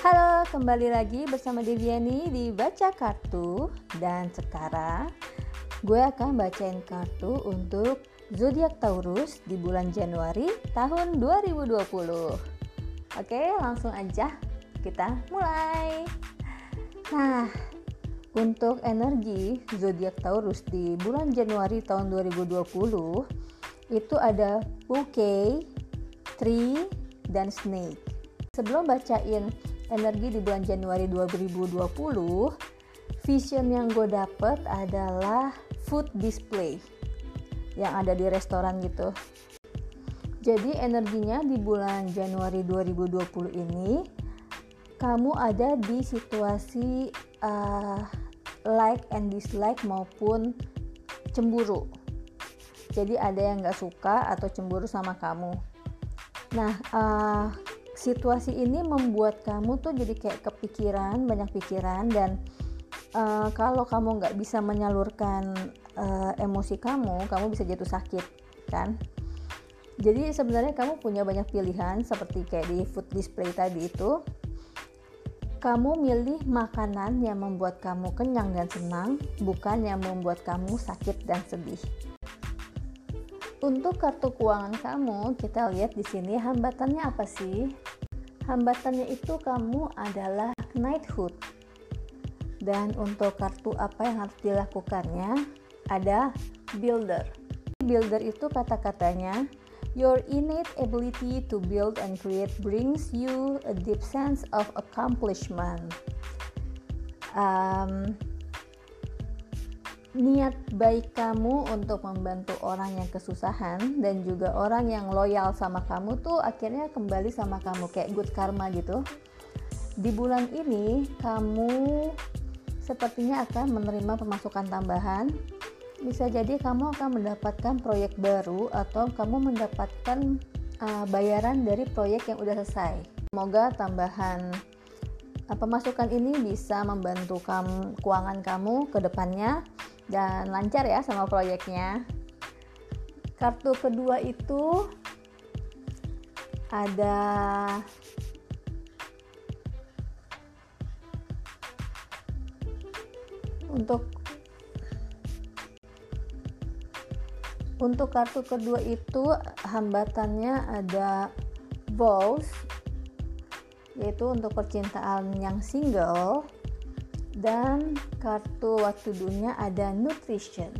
Halo, kembali lagi bersama Deviani di Baca Kartu. Dan sekarang gue akan bacain kartu untuk zodiak Taurus di bulan Januari tahun 2020 Oke, langsung aja kita mulai. Nah, untuk energi zodiak Taurus di bulan Januari tahun 2020 itu ada bouquet, tree, dan snake. Sebelum bacain energi di bulan Januari 2020 vision yang gue dapet adalah food display yang ada di restoran gitu. Jadi energinya di bulan Januari 2020 ini kamu ada di situasi uh, like and dislike maupun cemburu. Jadi ada yang gak suka atau cemburu sama kamu. Nah uh, situasi ini membuat kamu tuh jadi kayak kepikiran banyak pikiran dan uh, kalau kamu nggak bisa menyalurkan uh, emosi kamu kamu bisa jatuh sakit kan? Jadi sebenarnya kamu punya banyak pilihan seperti kayak di food display tadi itu. Kamu milih makanan yang membuat kamu kenyang dan senang bukan yang membuat kamu sakit dan sedih. Untuk kartu keuangan kamu, kita lihat di sini hambatannya apa sih? Hambatannya itu kamu adalah knighthood. Dan untuk kartu apa yang harus dilakukannya? Ada builder. Builder itu kata-katanya Your innate ability to build and create brings you a deep sense of accomplishment. Um, niat baik kamu untuk membantu orang yang kesusahan dan juga orang yang loyal sama kamu tuh akhirnya kembali sama kamu kayak good karma gitu. Di bulan ini kamu sepertinya akan menerima pemasukan tambahan. Bisa jadi kamu akan mendapatkan proyek baru atau kamu mendapatkan uh, bayaran dari proyek yang udah selesai. Semoga tambahan uh, pemasukan ini bisa membantu kamu, keuangan kamu ke depannya dan lancar ya sama proyeknya. Kartu kedua itu ada untuk untuk kartu kedua itu hambatannya ada vows yaitu untuk percintaan yang single dan kartu waktu dunia ada nutrition.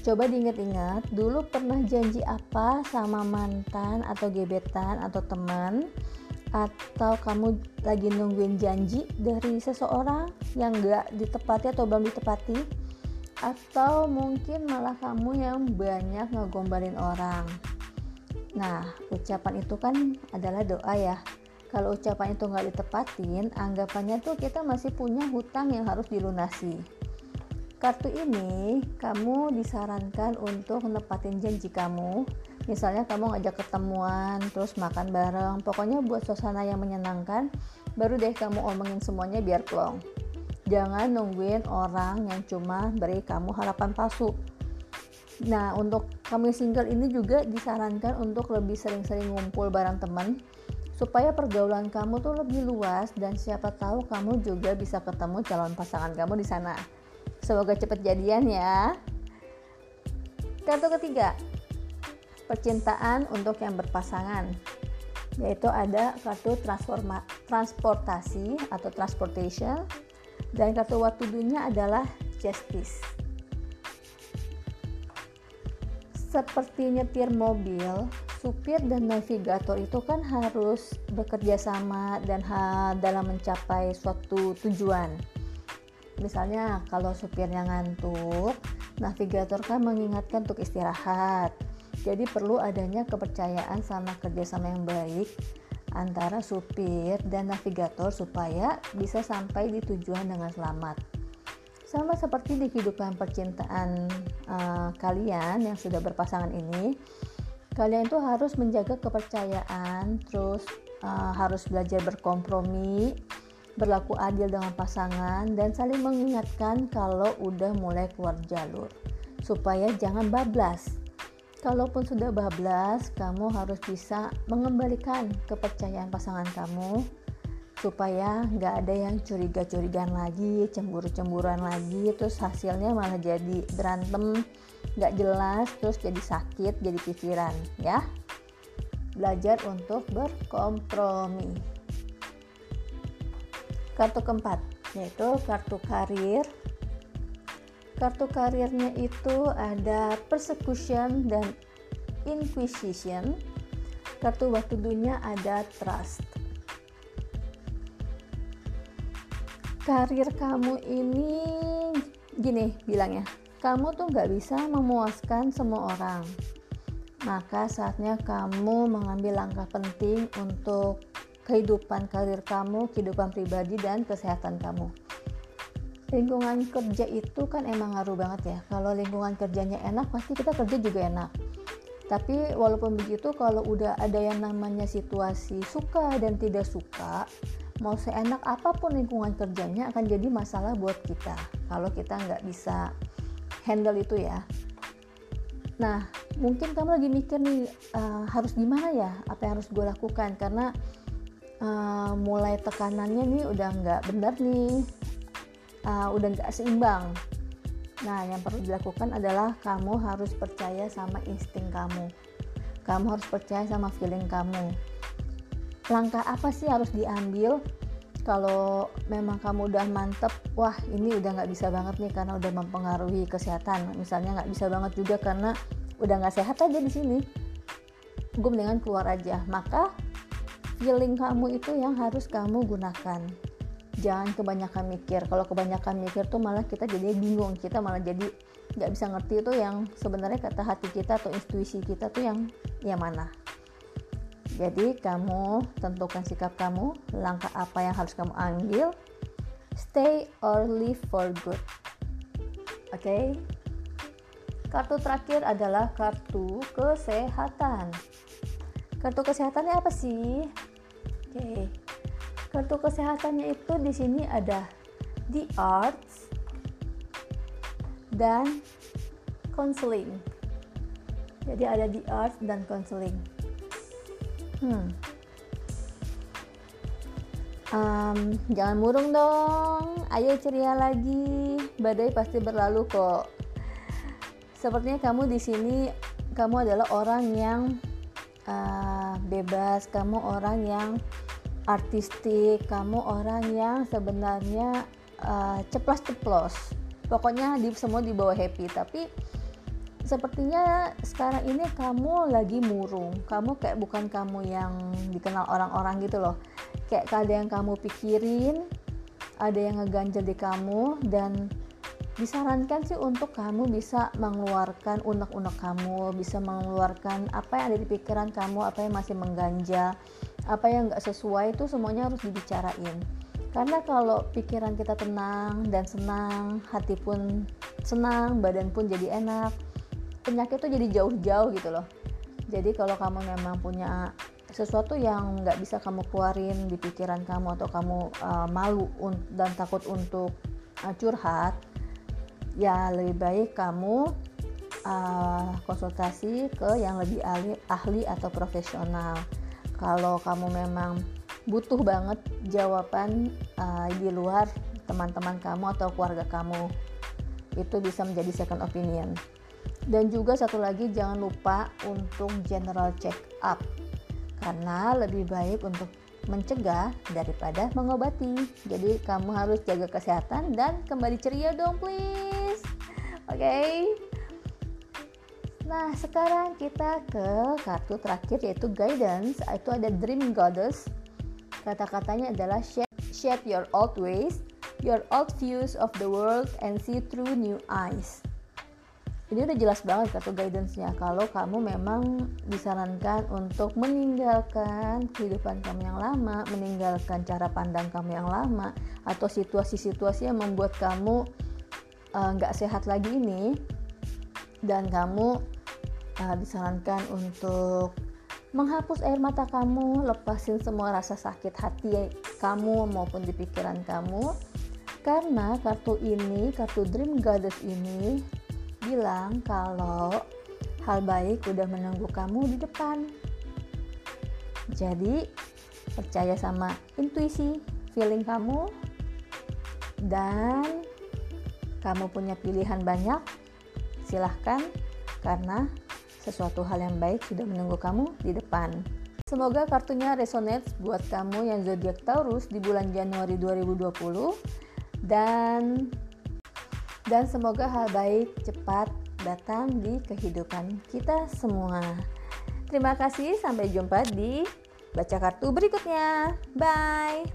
Coba diingat-ingat dulu pernah janji apa sama mantan atau gebetan atau teman? Atau kamu lagi nungguin janji dari seseorang yang gak ditepati atau belum ditepati? Atau mungkin malah kamu yang banyak ngegombalin orang? Nah ucapan itu kan adalah doa ya kalau ucapan itu nggak ditepatin, anggapannya tuh kita masih punya hutang yang harus dilunasi. Kartu ini kamu disarankan untuk nepatin janji kamu. Misalnya kamu ngajak ketemuan, terus makan bareng, pokoknya buat suasana yang menyenangkan, baru deh kamu omongin semuanya biar plong. Jangan nungguin orang yang cuma beri kamu harapan palsu. Nah, untuk kamu single ini juga disarankan untuk lebih sering-sering ngumpul bareng teman supaya pergaulan kamu tuh lebih luas dan siapa tahu kamu juga bisa ketemu calon pasangan kamu di sana. Semoga cepat jadian ya. Kartu ketiga, percintaan untuk yang berpasangan, yaitu ada kartu transforma, transportasi atau transportation dan kartu waktu dunia adalah justice. Seperti nyetir mobil, supir dan navigator itu kan harus bekerja sama dan dalam mencapai suatu tujuan. Misalnya kalau supirnya ngantuk, navigator kan mengingatkan untuk istirahat. Jadi perlu adanya kepercayaan sama kerjasama yang baik antara supir dan navigator supaya bisa sampai di tujuan dengan selamat. Sama seperti di kehidupan percintaan uh, kalian yang sudah berpasangan ini, kalian itu harus menjaga kepercayaan terus uh, harus belajar berkompromi berlaku adil dengan pasangan dan saling mengingatkan kalau udah mulai keluar jalur. Supaya jangan bablas. Kalaupun sudah bablas kamu harus bisa mengembalikan kepercayaan pasangan kamu supaya nggak ada yang curiga-curigaan lagi, cemburu-cemburuan lagi, terus hasilnya malah jadi berantem nggak jelas, terus jadi sakit, jadi pikiran, ya. Belajar untuk berkompromi. Kartu keempat yaitu kartu karir. Kartu karirnya itu ada persecution dan inquisition. Kartu waktu dunia ada trust karir kamu ini gini bilangnya kamu tuh nggak bisa memuaskan semua orang. Maka saatnya kamu mengambil langkah penting untuk kehidupan karir kamu kehidupan pribadi dan kesehatan kamu. Lingkungan kerja itu kan emang ngaruh banget ya. Kalau lingkungan kerjanya enak pasti kita kerja juga enak. Tapi walaupun begitu kalau udah ada yang namanya situasi suka dan tidak suka mau seenak apa pun lingkungan kerjanya akan jadi masalah buat kita kalau kita nggak bisa handle itu ya. Nah mungkin kamu lagi mikir nih uh, harus gimana ya apa yang harus gue lakukan? Karena uh, mulai tekanannya nih udah nggak benar nih uh, udah nggak seimbang. Nah yang perlu dilakukan adalah kamu harus percaya sama insting kamu. Kamu harus percaya sama feeling kamu langkah apa sih harus diambil kalau memang kamu udah mantep? Wah ini udah nggak bisa banget nih karena udah mempengaruhi kesehatan. Misalnya nggak bisa banget juga karena udah nggak sehat aja di sini. Gue mendingan keluar aja. Maka feeling kamu itu yang harus kamu gunakan. Jangan kebanyakan mikir. Kalau kebanyakan mikir tuh malah kita jadi bingung. Kita malah jadi nggak bisa ngerti itu yang sebenarnya kata hati kita atau intuisi kita tuh yang yang mana jadi kamu tentukan sikap kamu, langkah apa yang harus kamu ambil, stay or leave for good. Oke. Okay? Kartu terakhir adalah kartu kesehatan. Kartu kesehatannya apa sih? Oke. Okay. Kartu kesehatannya itu di sini ada the arts dan counseling. Jadi ada the arts dan counseling. Hmm. Um, jangan murung dong, ayo ceria lagi. Badai pasti berlalu kok. Sepertinya kamu di sini, kamu adalah orang yang uh, bebas, kamu orang yang artistik, kamu orang yang sebenarnya uh, ceplas-ceplos. Pokoknya di semua dibawa happy, tapi sepertinya sekarang ini kamu lagi murung. Kamu kayak bukan kamu yang dikenal orang-orang gitu loh. Kayak ada yang kamu pikirin ada yang ngeganjel di kamu dan disarankan sih untuk kamu bisa mengeluarkan unek-unek kamu bisa mengeluarkan apa yang ada di pikiran kamu apa yang masih mengganjal apa yang nggak sesuai itu semuanya harus dibicarain. Karena kalau pikiran kita tenang dan senang hati pun senang badan pun jadi enak penyakit tuh jadi jauh-jauh gitu loh. Jadi kalau kamu memang punya sesuatu yang nggak bisa kamu keluarin di pikiran kamu atau kamu uh, malu dan takut untuk uh, curhat ya lebih baik kamu uh, konsultasi ke yang lebih ahli, ahli atau profesional. Kalau kamu memang butuh banget jawaban uh, di luar teman-teman kamu atau keluarga kamu itu bisa menjadi second opinion dan juga satu lagi jangan lupa untuk general check up karena lebih baik untuk mencegah daripada mengobati. Jadi kamu harus jaga kesehatan dan kembali ceria dong please. Oke. Okay? Nah, sekarang kita ke kartu terakhir yaitu guidance. Itu ada dream goddess. Kata-katanya adalah shape, shape your old ways, your old views of the world and see through new eyes ini udah jelas banget kartu guidance-nya kalau kamu memang disarankan untuk meninggalkan kehidupan kamu yang lama, meninggalkan cara pandang kamu yang lama atau situasi-situasi yang membuat kamu eh, nggak uh, sehat lagi ini dan kamu uh, disarankan untuk menghapus air mata kamu, lepasin semua rasa sakit hati kamu maupun di pikiran kamu. Karena kartu ini, kartu Dream Goddess ini bilang kalau hal baik udah menunggu kamu di depan. Jadi, percaya sama intuisi, feeling kamu, dan kamu punya pilihan banyak, silahkan karena sesuatu hal yang baik sudah menunggu kamu di depan. Semoga kartunya resonate buat kamu yang zodiak Taurus di bulan Januari 2020 dan dan semoga hal baik cepat datang di kehidupan kita semua. Terima kasih, sampai jumpa di baca kartu berikutnya. Bye.